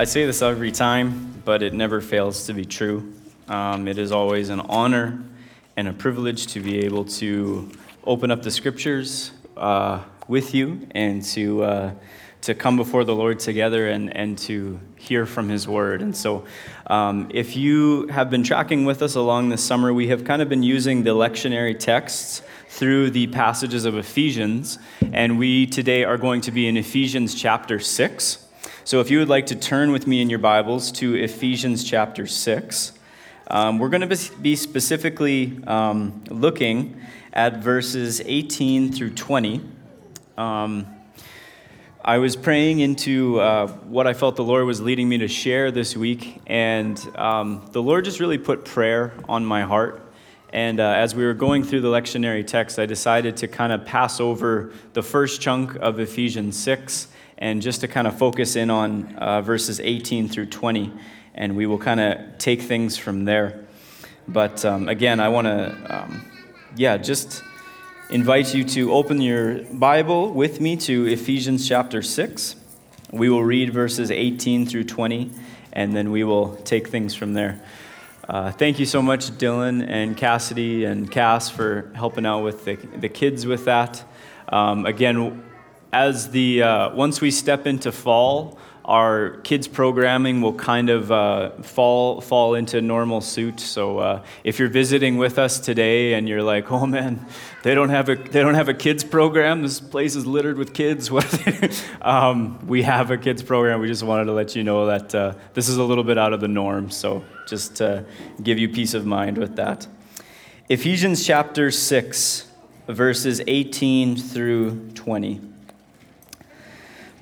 I say this every time, but it never fails to be true. Um, it is always an honor and a privilege to be able to open up the scriptures uh, with you and to, uh, to come before the Lord together and, and to hear from His Word. And so, um, if you have been tracking with us along this summer, we have kind of been using the lectionary texts through the passages of Ephesians, and we today are going to be in Ephesians chapter 6. So if you would like to turn with me in your Bibles to Ephesians chapter 6, um, we're going to be specifically um, looking at verses 18 through 20. Um, I was praying into uh, what I felt the Lord was leading me to share this week, and um, the Lord just really put prayer on my heart. And uh, as we were going through the lectionary text, I decided to kind of pass over the first chunk of Ephesians 6 and just to kind of focus in on uh, verses 18 through 20, and we will kind of take things from there. But um, again, I want to, um, yeah, just invite you to open your Bible with me to Ephesians chapter 6. We will read verses 18 through 20, and then we will take things from there. Uh, thank you so much, Dylan and Cassidy and Cass, for helping out with the, the kids with that. Um, again, as the uh, once we step into fall, our kids programming will kind of uh, fall fall into normal suit. So uh, if you're visiting with us today and you're like, oh man, they don't have a they don't have a kids program. This place is littered with kids. um, we have a kids program. We just wanted to let you know that uh, this is a little bit out of the norm. So just to give you peace of mind with that. Ephesians chapter six, verses 18 through 20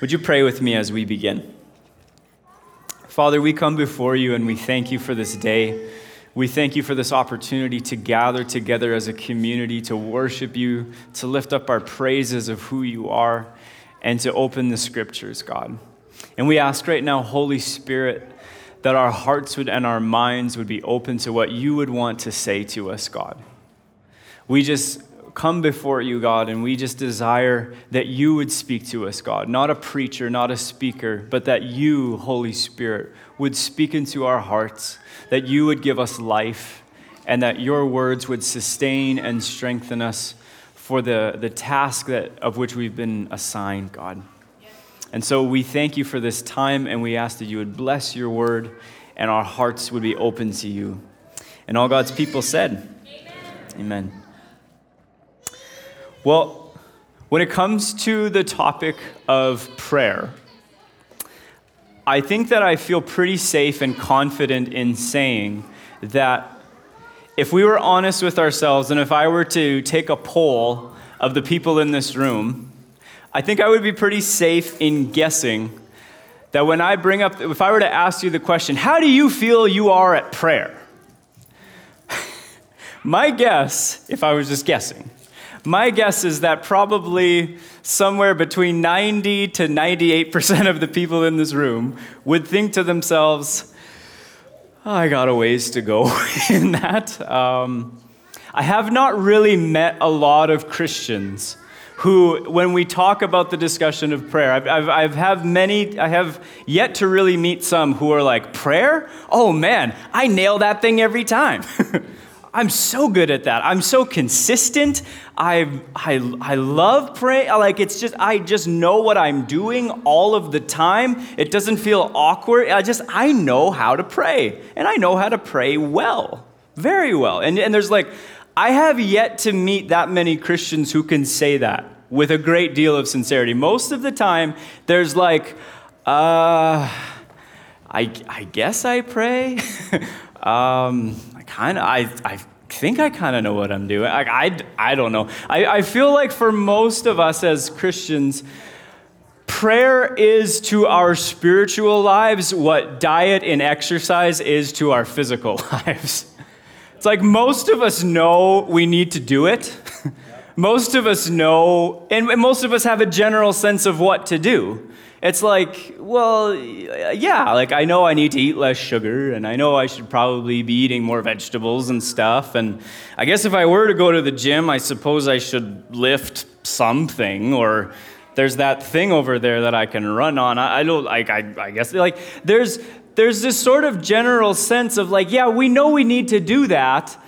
Would you pray with me as we begin? Father, we come before you and we thank you for this day. We thank you for this opportunity to gather together as a community, to worship you, to lift up our praises of who you are, and to open the scriptures, God. And we ask right now, Holy Spirit, that our hearts would and our minds would be open to what you would want to say to us, God. We just come before you, God, and we just desire that you would speak to us, God. Not a preacher, not a speaker, but that you, Holy Spirit, would speak into our hearts, that you would give us life, and that your words would sustain and strengthen us for the, the task that, of which we've been assigned, God. And so we thank you for this time, and we ask that you would bless your word, and our hearts would be open to you. And all God's people said, Amen. Amen. Well, when it comes to the topic of prayer, I think that I feel pretty safe and confident in saying that if we were honest with ourselves and if I were to take a poll of the people in this room, I think I would be pretty safe in guessing that when I bring up, if I were to ask you the question, how do you feel you are at prayer? My guess, if I was just guessing, my guess is that probably somewhere between 90 to 98% of the people in this room would think to themselves, oh, I got a ways to go in that. Um, I have not really met a lot of Christians who, when we talk about the discussion of prayer, I've, I've, I've have many, I have yet to really meet some who are like, prayer? Oh man, I nail that thing every time. I'm so good at that. I'm so consistent. I, I, I love praying. Like, it's just, I just know what I'm doing all of the time. It doesn't feel awkward. I just, I know how to pray. And I know how to pray well, very well. And, and there's like, I have yet to meet that many Christians who can say that with a great deal of sincerity. Most of the time, there's like, uh, I, I guess I pray. um, kind of, I, I think I kind of know what I'm doing. I, I, I don't know. I, I feel like for most of us as Christians, prayer is to our spiritual lives what diet and exercise is to our physical lives. It's like most of us know we need to do it. most of us know, and most of us have a general sense of what to do. It's like, well, yeah, like I know I need to eat less sugar, and I know I should probably be eating more vegetables and stuff. And I guess if I were to go to the gym, I suppose I should lift something, or there's that thing over there that I can run on. I, I don't like, I, I guess, like, there's, there's this sort of general sense of like, yeah, we know we need to do that,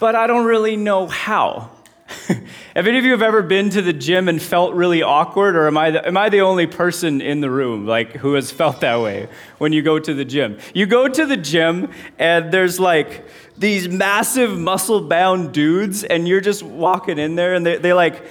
but I don't really know how. have any of you have ever been to the gym and felt really awkward, or am I, the, am I the only person in the room like who has felt that way when you go to the gym? You go to the gym and there's like these massive muscle-bound dudes, and you're just walking in there, and they, they like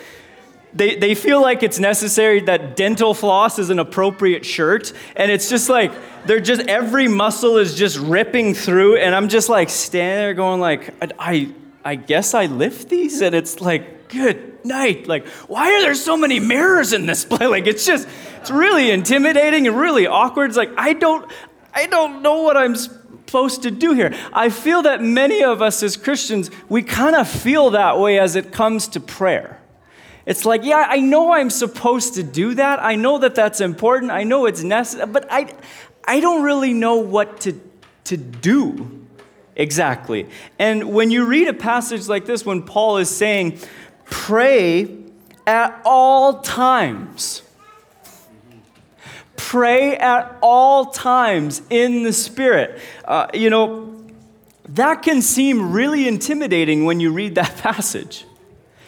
they, they feel like it's necessary that dental floss is an appropriate shirt and it's just like they're just every muscle is just ripping through and i'm just like standing there going like i I guess I lift these, and it's like, good night. Like, why are there so many mirrors in this place? Like, it's just, it's really intimidating and really awkward. It's like, I don't, I don't know what I'm supposed to do here. I feel that many of us as Christians, we kind of feel that way as it comes to prayer. It's like, yeah, I know I'm supposed to do that. I know that that's important. I know it's necessary, but I, I don't really know what to, to do exactly. And when you read a passage like this, when Paul is saying, pray at all times, pray at all times in the Spirit. Uh, you know, that can seem really intimidating when you read that passage.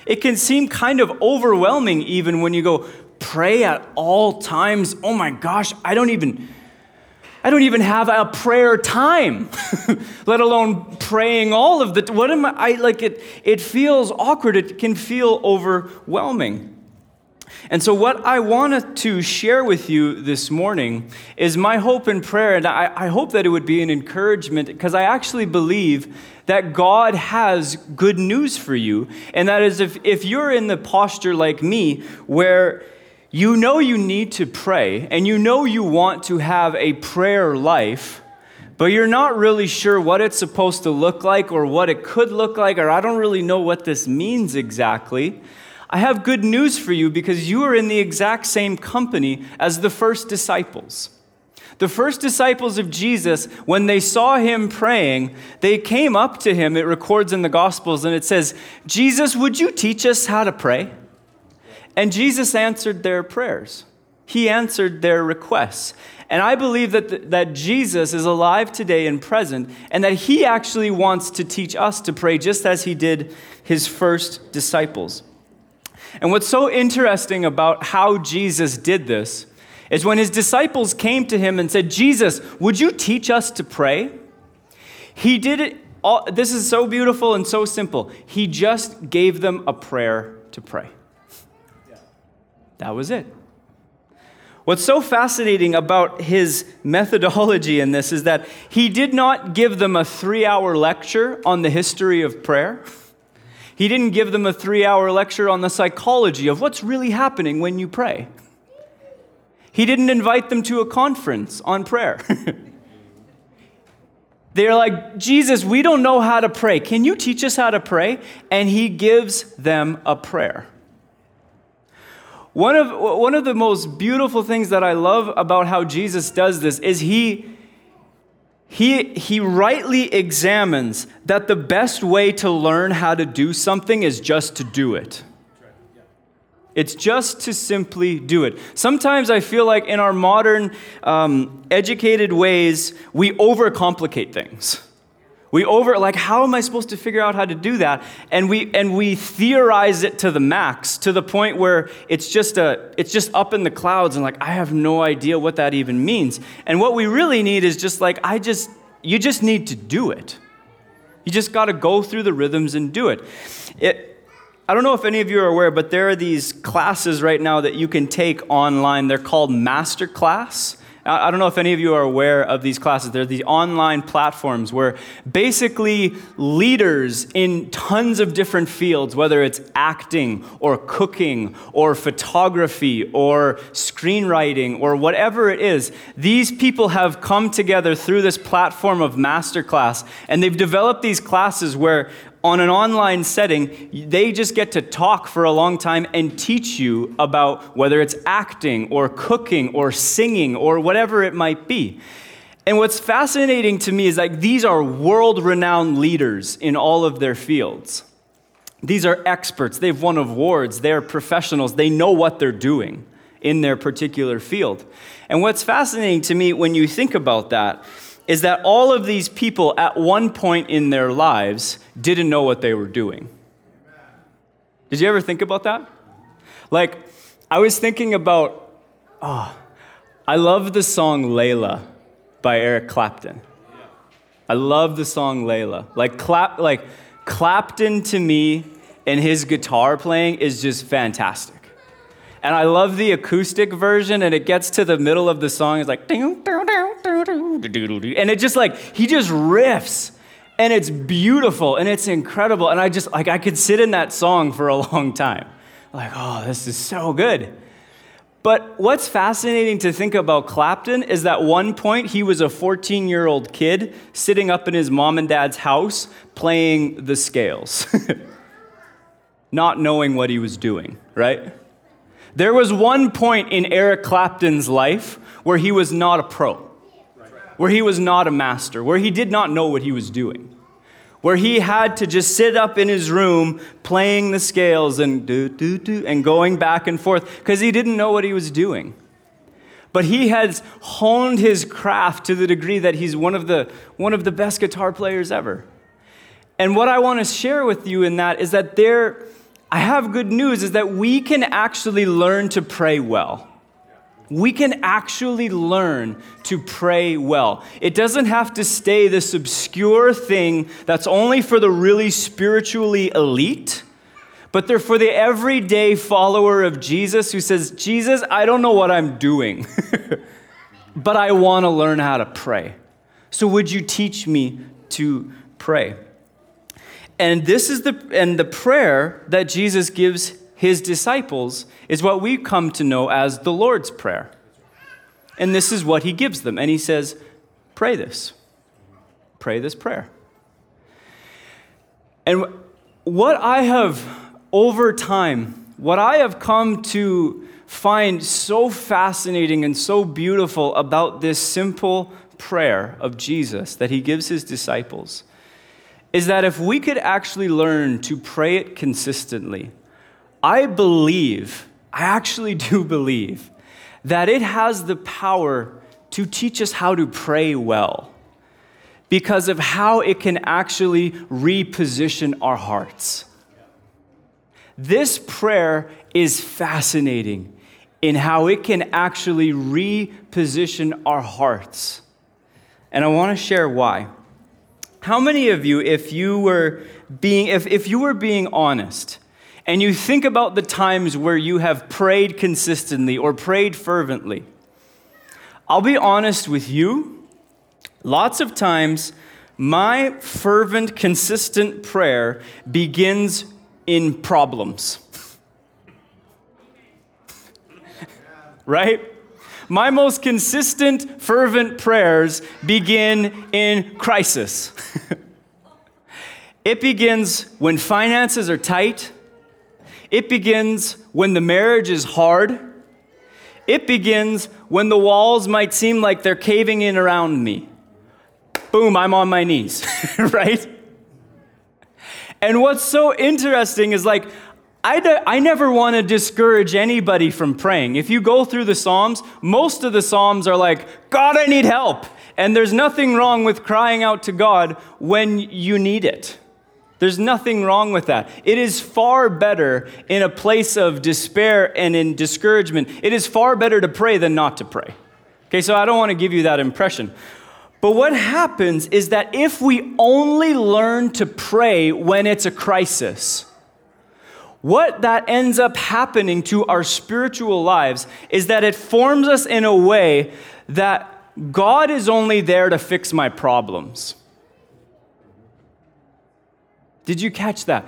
It can seem kind of overwhelming even when you go, pray at all times. Oh my gosh, I don't even I don't even have a prayer time, let alone praying all of the. What am I, like? It it feels awkward. It can feel overwhelming. And so, what I wanted to share with you this morning is my hope and prayer, and I, I hope that it would be an encouragement because I actually believe that God has good news for you. And that is, if, if you're in the posture like me, where you know you need to pray and you know you want to have a prayer life, but you're not really sure what it's supposed to look like or what it could look like, or I don't really know what this means exactly. I have good news for you because you are in the exact same company as the first disciples. The first disciples of Jesus, when they saw him praying, they came up to him. It records in the Gospels and it says, Jesus, would you teach us how to pray? And Jesus answered their prayers. He answered their requests. And I believe that, that Jesus is alive today and present, and that he actually wants to teach us to pray just as he did his first disciples. And what's so interesting about how Jesus did this is when his disciples came to him and said, Jesus, would you teach us to pray? He did it. All, this is so beautiful and so simple. He just gave them a prayer to pray. That was it. What's so fascinating about his methodology in this is that he did not give them a three hour lecture on the history of prayer. He didn't give them a three hour lecture on the psychology of what's really happening when you pray. He didn't invite them to a conference on prayer. They're like, Jesus, we don't know how to pray. Can you teach us how to pray? And he gives them a prayer. One of, one of the most beautiful things that I love about how Jesus does this is he, he, he rightly examines that the best way to learn how to do something is just to do it. It's just to simply do it. Sometimes I feel like in our modern um, educated ways, we overcomplicate things. We over like how am I supposed to figure out how to do that? And we and we theorize it to the max to the point where it's just a it's just up in the clouds and like I have no idea what that even means. And what we really need is just like I just you just need to do it. You just got to go through the rhythms and do it. It I don't know if any of you are aware, but there are these classes right now that you can take online. They're called master class I don't know if any of you are aware of these classes. They're these online platforms where basically leaders in tons of different fields, whether it's acting or cooking or photography or screenwriting or whatever it is, these people have come together through this platform of masterclass and they've developed these classes where on an online setting, they just get to talk for a long time and teach you about whether it's acting or cooking or singing or whatever it might be. And what's fascinating to me is like these are world renowned leaders in all of their fields. These are experts. They've won awards. They're professionals. They know what they're doing in their particular field. And what's fascinating to me when you think about that is that all of these people at one point in their lives didn't know what they were doing. Did you ever think about that? Like, I was thinking about, oh, I love the song Layla by Eric Clapton. I love the song Layla. Like, Clap, like Clapton to me and his guitar playing is just fantastic. And I love the acoustic version, and it gets to the middle of the song, it's like, and it just like, he just riffs and it's beautiful and it's incredible. And I just, like, I could sit in that song for a long time. Like, oh, this is so good. But what's fascinating to think about Clapton is that one point he was a 14 year old kid sitting up in his mom and dad's house playing the scales, not knowing what he was doing, right? There was one point in Eric Clapton's life where he was not a pro where he was not a master, where he did not know what he was doing, where he had to just sit up in his room playing the scales and do, do, do, and going back and forth because he didn't know what he was doing. But he has honed his craft to the degree that he's one of the, one of the best guitar players ever. And what I want to share with you in that is that there, I have good news, is that we can actually learn to pray well we can actually learn to pray well. It doesn't have to stay this obscure thing that's only for the really spiritually elite, but they're for the everyday follower of Jesus who says, Jesus, I don't know what I'm doing, but I want to learn how to pray. So would you teach me to pray? And this is the and the prayer that Jesus gives his disciples is what we come to know as the Lord's Prayer. And this is what he gives them. And he says, Pray this. Pray this prayer. And what I have, over time, what I have come to find so fascinating and so beautiful about this simple prayer of Jesus that he gives his disciples is that if we could actually learn to pray it consistently, I believe, I actually do believe, that it has the power to teach us how to pray well because of how it can actually reposition our hearts. This prayer is fascinating in how it can actually reposition our hearts. And I want to share why. How many of you, if you were being, if, if you were being honest, and you think about the times where you have prayed consistently or prayed fervently, I'll be honest with you. Lots of times, my fervent, consistent prayer begins in problems. right? My most consistent, fervent prayers begin in crisis. it begins when finances are tight it begins when the marriage is hard. It begins when the walls might seem like they're caving in around me. Boom, I'm on my knees, right? And what's so interesting is like, I, I never want to discourage anybody from praying. If you go through the Psalms, most of the Psalms are like, God, I need help. And there's nothing wrong with crying out to God when you need it. There's nothing wrong with that. It is far better in a place of despair and in discouragement. It is far better to pray than not to pray. Okay, so I don't want to give you that impression. But what happens is that if we only learn to pray when it's a crisis, what that ends up happening to our spiritual lives is that it forms us in a way that God is only there to fix my problems. Did you catch that?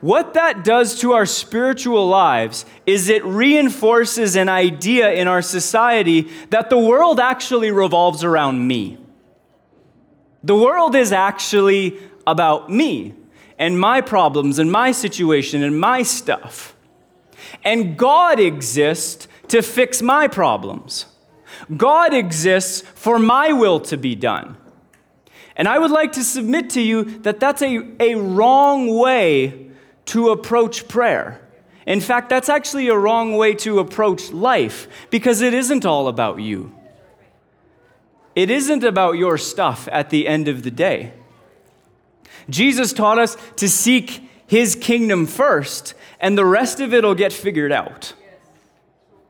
What that does to our spiritual lives is it reinforces an idea in our society that the world actually revolves around me. The world is actually about me and my problems and my situation and my stuff. And God exists to fix my problems. God exists for my will to be done. And I would like to submit to you that that's a, a wrong way to approach prayer. In fact, that's actually a wrong way to approach life because it isn't all about you. It isn't about your stuff at the end of the day. Jesus taught us to seek his kingdom first, and the rest of it will get figured out.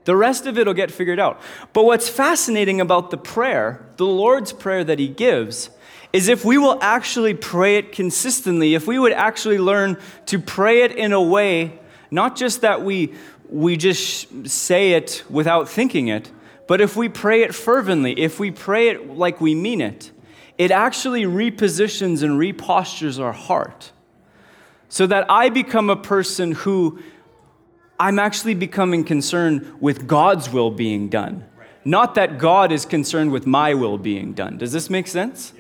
The rest of it will get figured out. But what's fascinating about the prayer, the Lord's Prayer that he gives, is if we will actually pray it consistently, if we would actually learn to pray it in a way, not just that we, we just say it without thinking it, but if we pray it fervently, if we pray it like we mean it, it actually repositions and repostures our heart so that I become a person who I'm actually becoming concerned with God's will being done, not that God is concerned with my will being done. Does this make sense?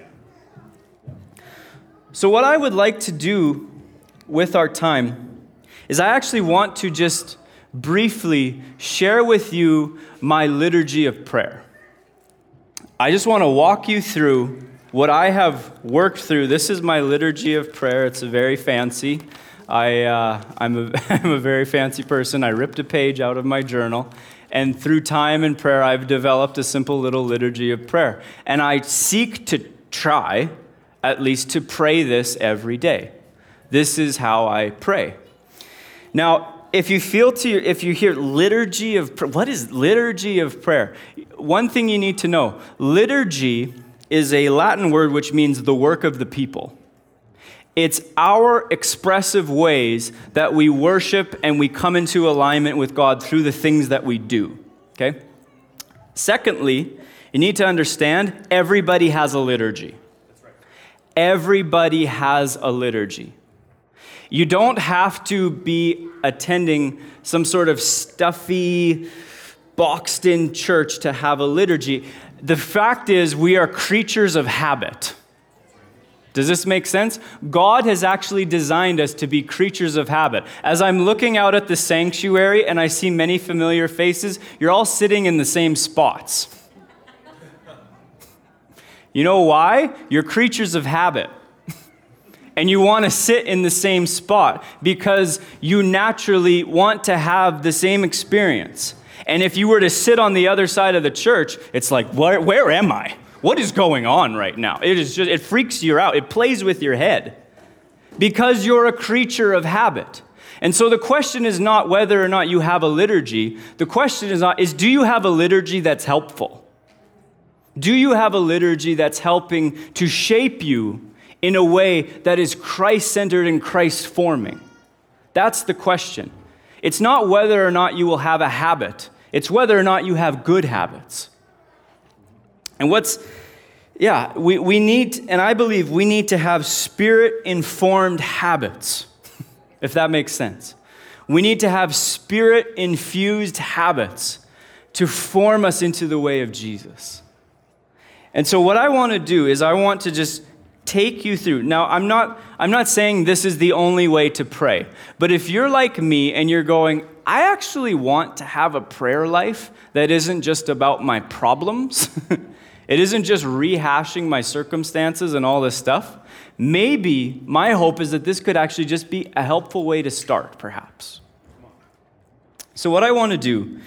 So, what I would like to do with our time is I actually want to just briefly share with you my liturgy of prayer. I just want to walk you through what I have worked through. This is my liturgy of prayer. It's a very fancy. I, uh, I'm, a, I'm a very fancy person. I ripped a page out of my journal. And through time and prayer, I've developed a simple little liturgy of prayer. And I seek to try at least to pray this every day. This is how I pray. Now, if you feel to your, if you hear liturgy of what is liturgy of prayer? One thing you need to know, liturgy is a Latin word which means the work of the people. It's our expressive ways that we worship and we come into alignment with God through the things that we do. Okay? Secondly, you need to understand everybody has a liturgy. Everybody has a liturgy. You don't have to be attending some sort of stuffy, boxed in church to have a liturgy. The fact is, we are creatures of habit. Does this make sense? God has actually designed us to be creatures of habit. As I'm looking out at the sanctuary and I see many familiar faces, you're all sitting in the same spots. You know why? You're creatures of habit. and you want to sit in the same spot because you naturally want to have the same experience. And if you were to sit on the other side of the church, it's like, where, where am I? What is going on right now? It is just, it freaks you out. It plays with your head because you're a creature of habit. And so the question is not whether or not you have a liturgy. The question is not, is do you have a liturgy that's helpful? Do you have a liturgy that's helping to shape you in a way that is Christ centered and Christ forming? That's the question. It's not whether or not you will have a habit, it's whether or not you have good habits. And what's, yeah, we, we need, and I believe we need to have spirit informed habits, if that makes sense. We need to have spirit infused habits to form us into the way of Jesus. And so what I want to do is I want to just take you through. Now, I'm not I'm not saying this is the only way to pray. But if you're like me and you're going, I actually want to have a prayer life that isn't just about my problems. it isn't just rehashing my circumstances and all this stuff. Maybe my hope is that this could actually just be a helpful way to start, perhaps. So, what I want to do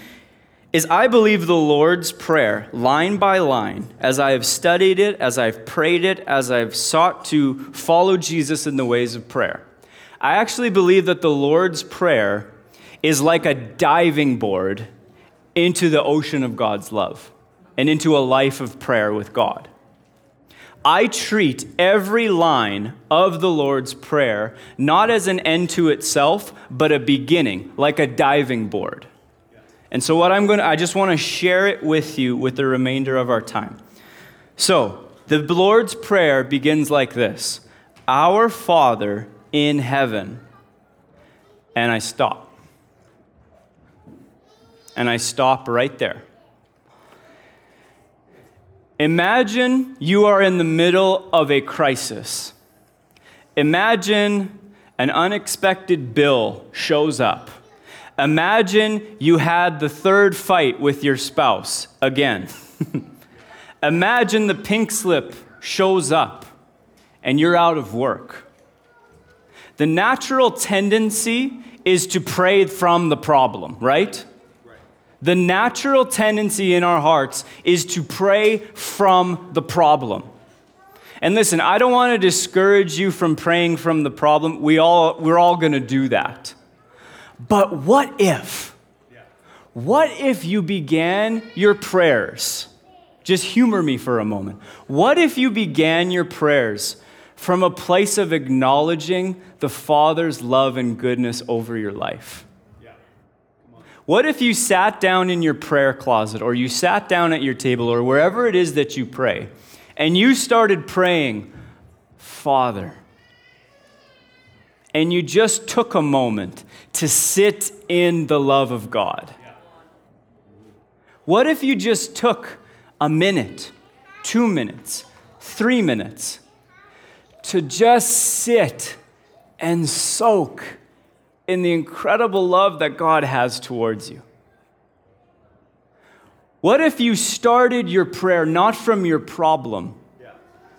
is I believe the Lord's Prayer, line by line, as I have studied it, as I've prayed it, as I've sought to follow Jesus in the ways of prayer. I actually believe that the Lord's Prayer is like a diving board into the ocean of God's love and into a life of prayer with God. I treat every line of the Lord's Prayer not as an end to itself, but a beginning, like a diving board. And so, what I'm going to, I just want to share it with you with the remainder of our time. So, the Lord's Prayer begins like this Our Father in heaven. And I stop. And I stop right there. Imagine you are in the middle of a crisis. Imagine an unexpected bill shows up. Imagine you had the third fight with your spouse again. Imagine the pink slip shows up and you're out of work. The natural tendency is to pray from the problem, right? The natural tendency in our hearts is to pray from the problem. And listen, I don't want to discourage you from praying from the problem. We all, we're all going to do that. But what if? What if you began your prayers? Just humor me for a moment. What if you began your prayers from a place of acknowledging the Father's love and goodness over your life? What if you sat down in your prayer closet or you sat down at your table or wherever it is that you pray and you started praying, Father, and you just took a moment to sit in the love of God? What if you just took a minute, two minutes, three minutes to just sit and soak in the incredible love that God has towards you? What if you started your prayer not from your problem,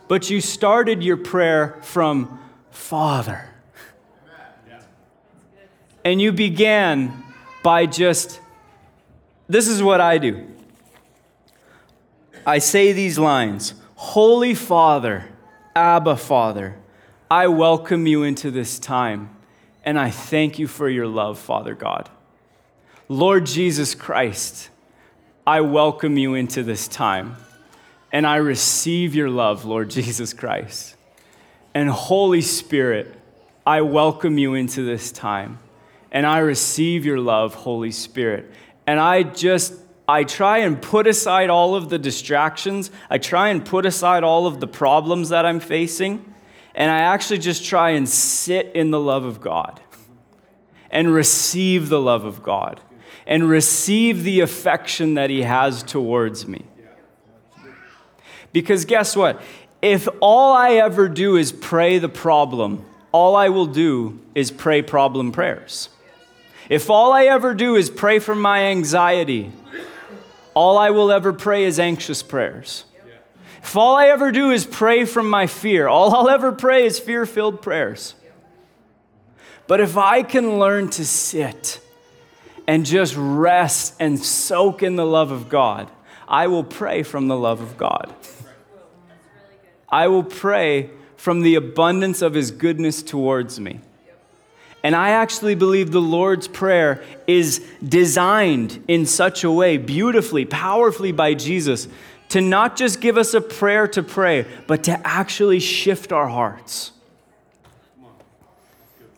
but you started your prayer from Father? And you began by just, this is what I do. I say these lines Holy Father, Abba Father, I welcome you into this time. And I thank you for your love, Father God. Lord Jesus Christ, I welcome you into this time. And I receive your love, Lord Jesus Christ. And Holy Spirit, I welcome you into this time. And I receive your love, Holy Spirit. And I just, I try and put aside all of the distractions. I try and put aside all of the problems that I'm facing and I actually just try and sit in the love of God and receive the love of God and receive the affection that He has towards me. Because guess what? If all I ever do is pray the problem, all I will do is pray problem prayers. If all I ever do is pray for my anxiety, all I will ever pray is anxious prayers. If all I ever do is pray from my fear, all I'll ever pray is fear filled prayers. But if I can learn to sit and just rest and soak in the love of God, I will pray from the love of God. I will pray from the abundance of His goodness towards me. And I actually believe the Lord's Prayer is designed in such a way, beautifully, powerfully by Jesus, to not just give us a prayer to pray, but to actually shift our hearts.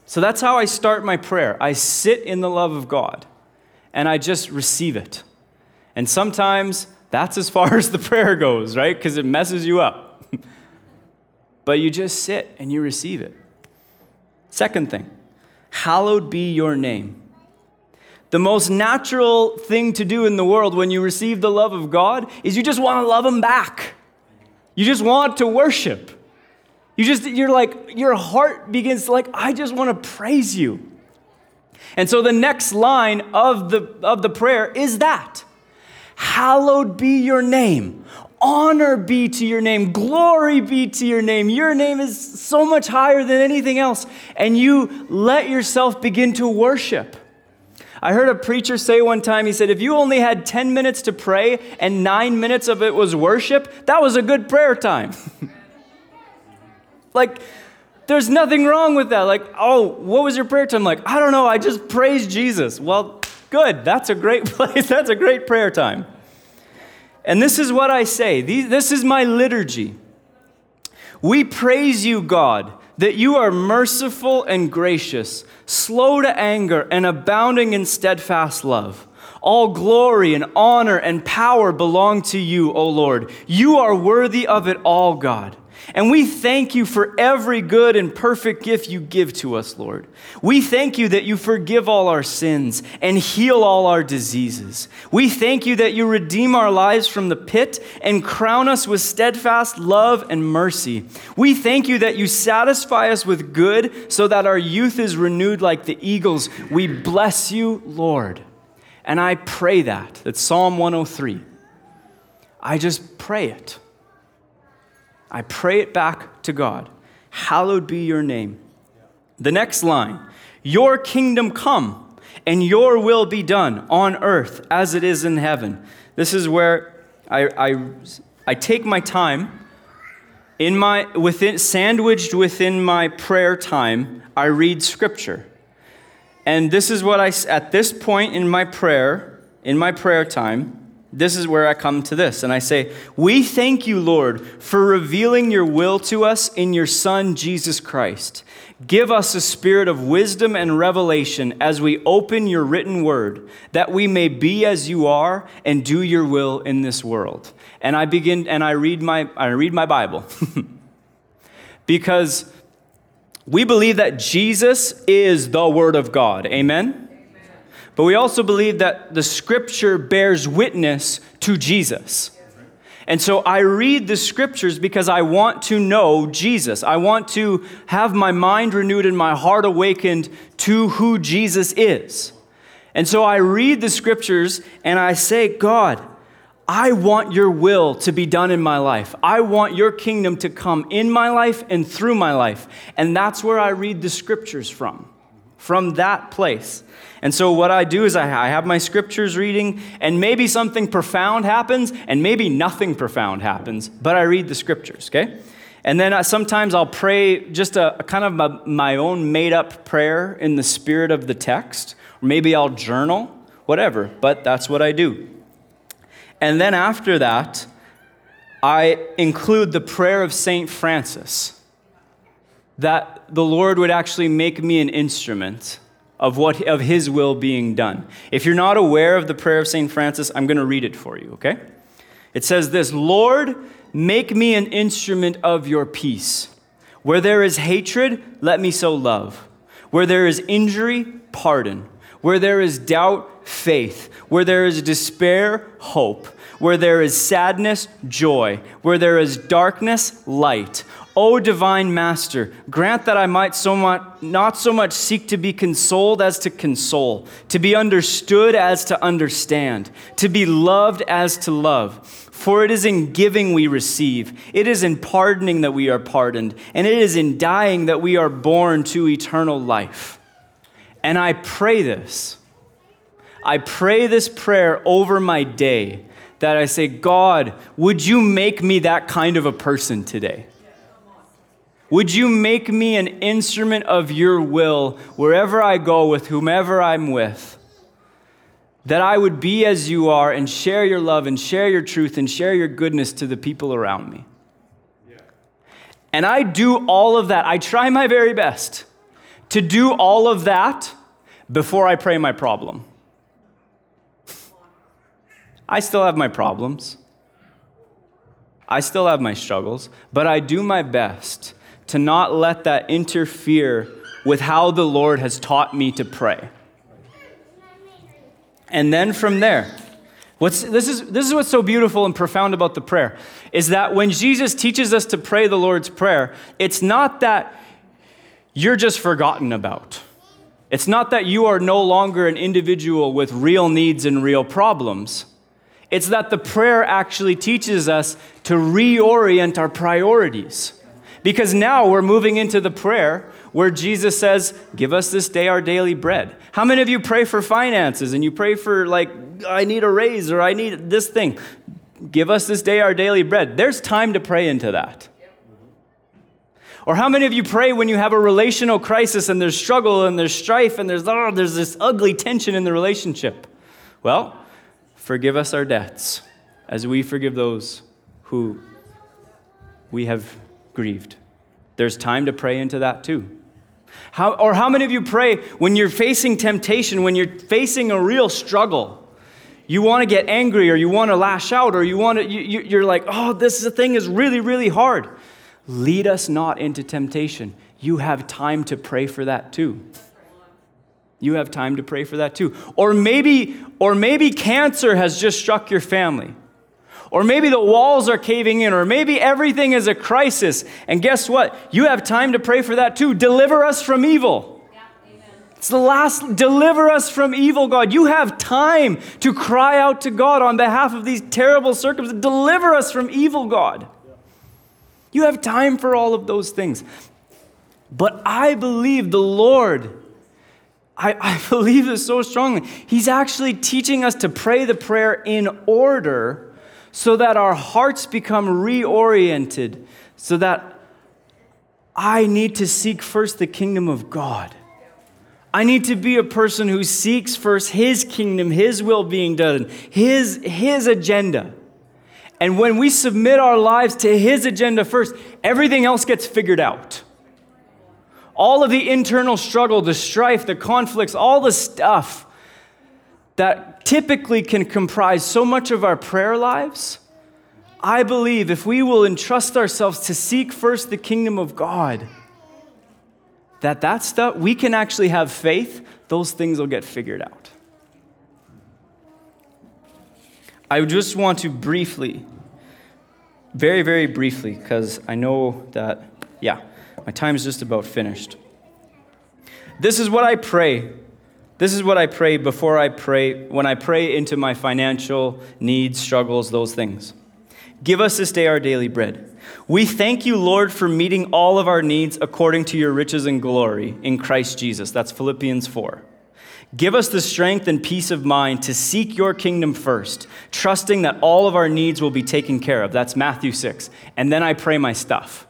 So that's how I start my prayer. I sit in the love of God and I just receive it. And sometimes that's as far as the prayer goes, right? Because it messes you up. but you just sit and you receive it. Second thing, hallowed be your name. The most natural thing to do in the world when you receive the love of God is you just want to love Him back. You just want to worship. You just, you're like, your heart begins to like, I just want to praise you. And so the next line of the, of the prayer is that Hallowed be your name. Honor be to your name. Glory be to your name. Your name is so much higher than anything else. And you let yourself begin to worship. I heard a preacher say one time, he said, if you only had 10 minutes to pray and nine minutes of it was worship, that was a good prayer time. like, there's nothing wrong with that. Like, oh, what was your prayer time? Like, I don't know, I just praised Jesus. Well, good. That's a great place. That's a great prayer time. And this is what I say this is my liturgy. We praise you, God, that you are merciful and gracious, slow to anger, and abounding in steadfast love. All glory and honor and power belong to you, O Lord. You are worthy of it all, God. And we thank you for every good and perfect gift you give to us, Lord. We thank you that you forgive all our sins and heal all our diseases. We thank you that you redeem our lives from the pit and crown us with steadfast love and mercy. We thank you that you satisfy us with good so that our youth is renewed like the eagles. We bless you, Lord. And I pray that. that Psalm 103. I just pray it. I pray it back to God. Hallowed be your name. The next line Your kingdom come, and your will be done on earth as it is in heaven. This is where I, I, I take my time. In my, within, sandwiched within my prayer time, I read scripture. And this is what I, at this point in my prayer, in my prayer time, this is where I come to this. And I say, We thank you, Lord, for revealing your will to us in your Son, Jesus Christ. Give us a spirit of wisdom and revelation as we open your written word, that we may be as you are and do your will in this world. And I begin and I read my, I read my Bible. because we believe that Jesus is the Word of God. Amen? But we also believe that the scripture bears witness to Jesus. And so I read the scriptures because I want to know Jesus. I want to have my mind renewed and my heart awakened to who Jesus is. And so I read the scriptures and I say, God, I want your will to be done in my life. I want your kingdom to come in my life and through my life. And that's where I read the scriptures from, from that place. And so, what I do is I have my scriptures reading, and maybe something profound happens, and maybe nothing profound happens, but I read the scriptures, okay? And then uh, sometimes I'll pray just a, a kind of a, my own made up prayer in the spirit of the text, or maybe I'll journal, whatever, but that's what I do. And then after that, I include the prayer of St. Francis that the Lord would actually make me an instrument of what of his will being done. If you're not aware of the prayer of St. Francis, I'm going to read it for you, okay? It says this, "Lord, make me an instrument of your peace. Where there is hatred, let me sow love. Where there is injury, pardon. Where there is doubt, faith. Where there is despair, hope. Where there is sadness, joy. Where there is darkness, light. O divine master, grant that I might so much, not so much seek to be consoled as to console, to be understood as to understand, to be loved as to love. For it is in giving we receive, it is in pardoning that we are pardoned, and it is in dying that we are born to eternal life. And I pray this. I pray this prayer over my day that I say, God, would you make me that kind of a person today? Would you make me an instrument of your will wherever I go with whomever I'm with? That I would be as you are and share your love and share your truth and share your goodness to the people around me. And I do all of that. I try my very best to do all of that before I pray my problem. I still have my problems. I still have my struggles, but I do my best to not let that interfere with how the Lord has taught me to pray. And then from there, what's, this, is, this is what's so beautiful and profound about the prayer is that when Jesus teaches us to pray the Lord's Prayer, it's not that you're just forgotten about. It's not that you are no longer an individual with real needs and real problems. It's that the prayer actually teaches us to reorient our priorities. Because now we're moving into the prayer where Jesus says, Give us this day our daily bread. How many of you pray for finances and you pray for, like, I need a raise or I need this thing? Give us this day our daily bread. There's time to pray into that. Or how many of you pray when you have a relational crisis and there's struggle and there's strife and there's, oh, there's this ugly tension in the relationship? Well, forgive us our debts as we forgive those who we have grieved. There's time to pray into that too. How, or how many of you pray when you're facing temptation, when you're facing a real struggle? You want to get angry or you want to lash out or you want to, you, you're like, oh, this thing is really, really hard. Lead us not into temptation. You have time to pray for that too. You have time to pray for that too. Or maybe, or maybe cancer has just struck your family. Or maybe the walls are caving in, or maybe everything is a crisis. And guess what? You have time to pray for that too. Deliver us from evil. it's the last, deliver us from evil, God. You have time to cry out to God on behalf of these terrible circumstances. Deliver us from evil, God. You have time for all of those things. But I believe the Lord, I, I believe this so strongly. He's actually teaching us to pray the prayer in order so that our hearts become reoriented, so that I need to seek first the kingdom of God. I need to be a person who seeks first his kingdom, his will being done, his, his agenda. And when we submit our lives to his agenda first, everything else gets figured out. All of the internal struggle, the strife, the conflicts, all the stuff that typically can comprise so much of our prayer lives, I believe if we will entrust ourselves to seek first the kingdom of God, that that stuff, we can actually have faith, those things will get figured out. I just want to briefly, very, very briefly, because I know that, yeah, my time is just about finished. This is what I pray this is what I pray before I pray, when I pray into my financial needs, struggles, those things. Give us this day our daily bread. We thank you, Lord, for meeting all of our needs according to your riches and glory in Christ Jesus. That's Philippians 4. Give us the strength and peace of mind to seek your kingdom first, trusting that all of our needs will be taken care of. That's Matthew 6. And then I pray my stuff.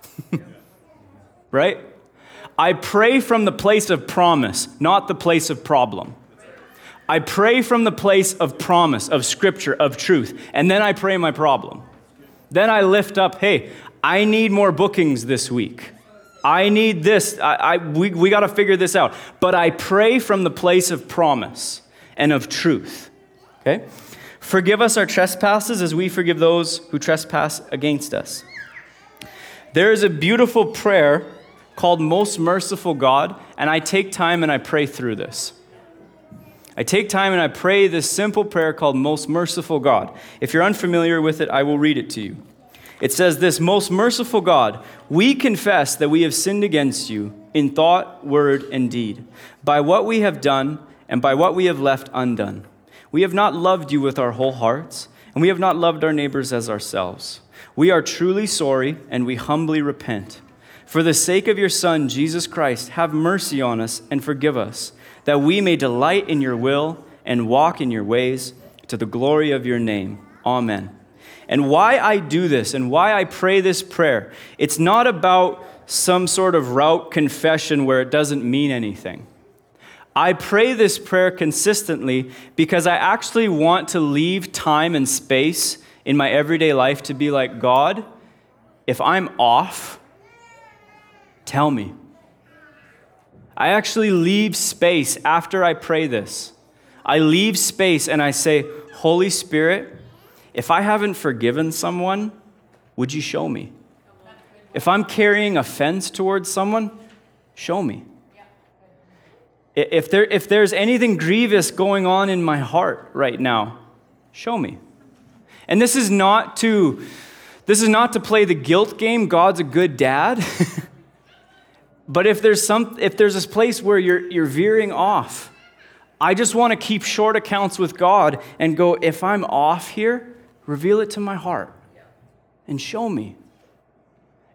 right? I pray from the place of promise, not the place of problem. I pray from the place of promise, of scripture, of truth, and then I pray my problem. Then I lift up, hey, I need more bookings this week. I need this. I, I we we got to figure this out. But I pray from the place of promise and of truth. Okay? Forgive us our trespasses as we forgive those who trespass against us. There is a beautiful prayer called Most Merciful God, and I take time and I pray through this. I take time and I pray this simple prayer called Most Merciful God. If you're unfamiliar with it, I will read it to you. It says this Most merciful God, we confess that we have sinned against you in thought, word, and deed, by what we have done and by what we have left undone. We have not loved you with our whole hearts, and we have not loved our neighbors as ourselves. We are truly sorry, and we humbly repent. For the sake of your Son, Jesus Christ, have mercy on us and forgive us, that we may delight in your will and walk in your ways to the glory of your name. Amen. And why I do this and why I pray this prayer, it's not about some sort of route confession where it doesn't mean anything. I pray this prayer consistently because I actually want to leave time and space in my everyday life to be like, God, if I'm off, Tell me. I actually leave space after I pray this. I leave space and I say, Holy Spirit, if I haven't forgiven someone, would you show me? If I'm carrying offense towards someone, show me. If, there, if there's anything grievous going on in my heart right now, show me. And this is not to this is not to play the guilt game. God's a good dad. But if there's some if there's this place where you're you're veering off, I just want to keep short accounts with God and go, if I'm off here, reveal it to my heart and show me.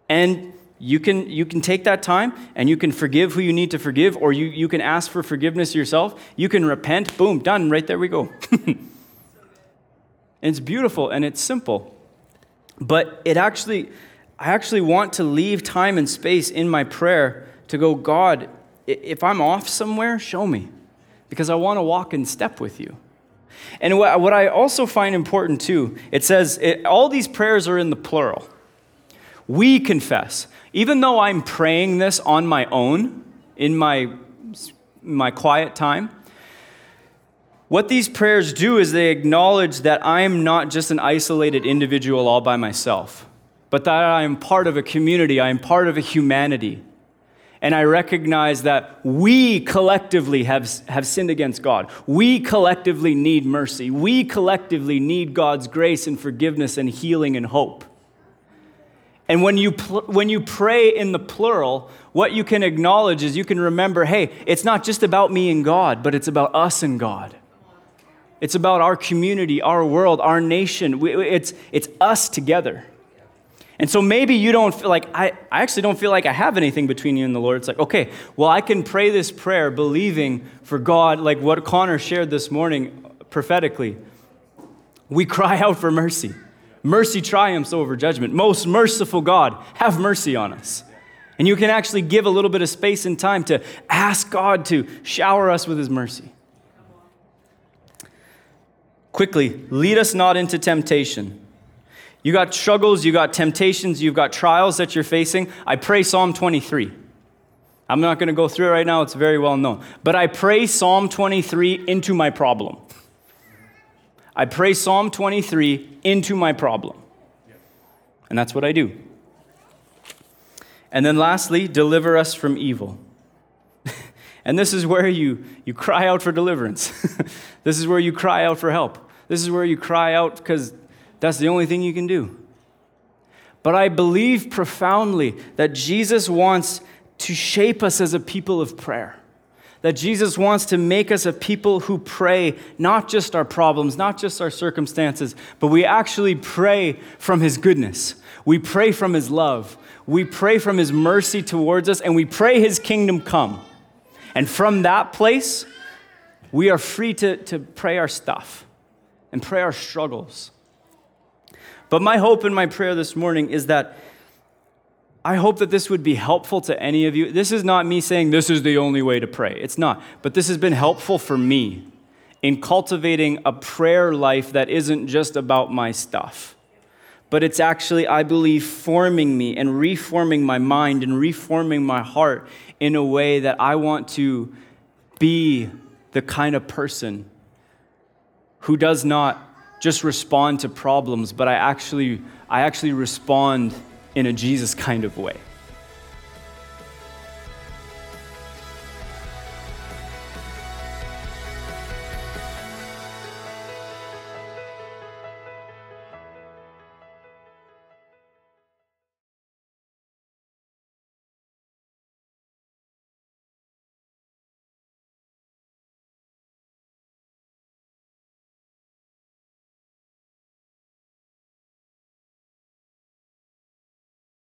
And you can you can take that time and you can forgive who you need to forgive, or you, you can ask for forgiveness yourself. You can repent, boom, done, right there we go. it's beautiful and it's simple. But it actually I actually want to leave time and space in my prayer to go, God, if I'm off somewhere, show me, because I want to walk in step with you. And what, I also find important too, it says it, all these prayers are in the plural, we confess. Even though I'm praying this on my own, in my, my quiet time, what these prayers do is they acknowledge that I'm not just an isolated individual all by myself, but that I am part of a community, I am part of a humanity. And I recognize that we collectively have, have sinned against God. We collectively need mercy. We collectively need God's grace and forgiveness and healing and hope. And when you, pl- when you pray in the plural, what you can acknowledge is you can remember hey, it's not just about me and God, but it's about us and God. It's about our community, our world, our nation. It's, it's us together. And so maybe you don't feel like, I, I actually don't feel like I have anything between you and the Lord. It's like, okay, well, I can pray this prayer believing for God, like what Connor shared this morning prophetically. We cry out for mercy. Mercy triumphs over judgment. Most merciful God, have mercy on us. And you can actually give a little bit of space and time to ask God to shower us with his mercy. Quickly, lead us not into temptation. You got struggles, you got temptations, you've got trials that you're facing. I pray Psalm 23. I'm not going to go through it right now, it's very well known. But I pray Psalm 23 into my problem. I pray Psalm 23 into my problem. And that's what I do. And then lastly, deliver us from evil. and this is where you, you cry out for deliverance. this is where you cry out for help. This is where you cry out because that's the only thing you can do. But I believe profoundly that Jesus wants to shape us as a people of prayer. That Jesus wants to make us a people who pray not just our problems, not just our circumstances, but we actually pray from His goodness. We pray from His love. We pray from His mercy towards us, and we pray His kingdom come. And from that place, we are free to, to pray our stuff and pray our struggles. But my hope and my prayer this morning is that I hope that this would be helpful to any of you. This is not me saying this is the only way to pray. It's not. But this has been helpful for me in cultivating a prayer life that isn't just about my stuff. But it's actually, I believe, forming me and reforming my mind and reforming my heart in a way that I want to be the kind of person who does not just respond to problems, but I actually, I actually respond in a Jesus kind of way.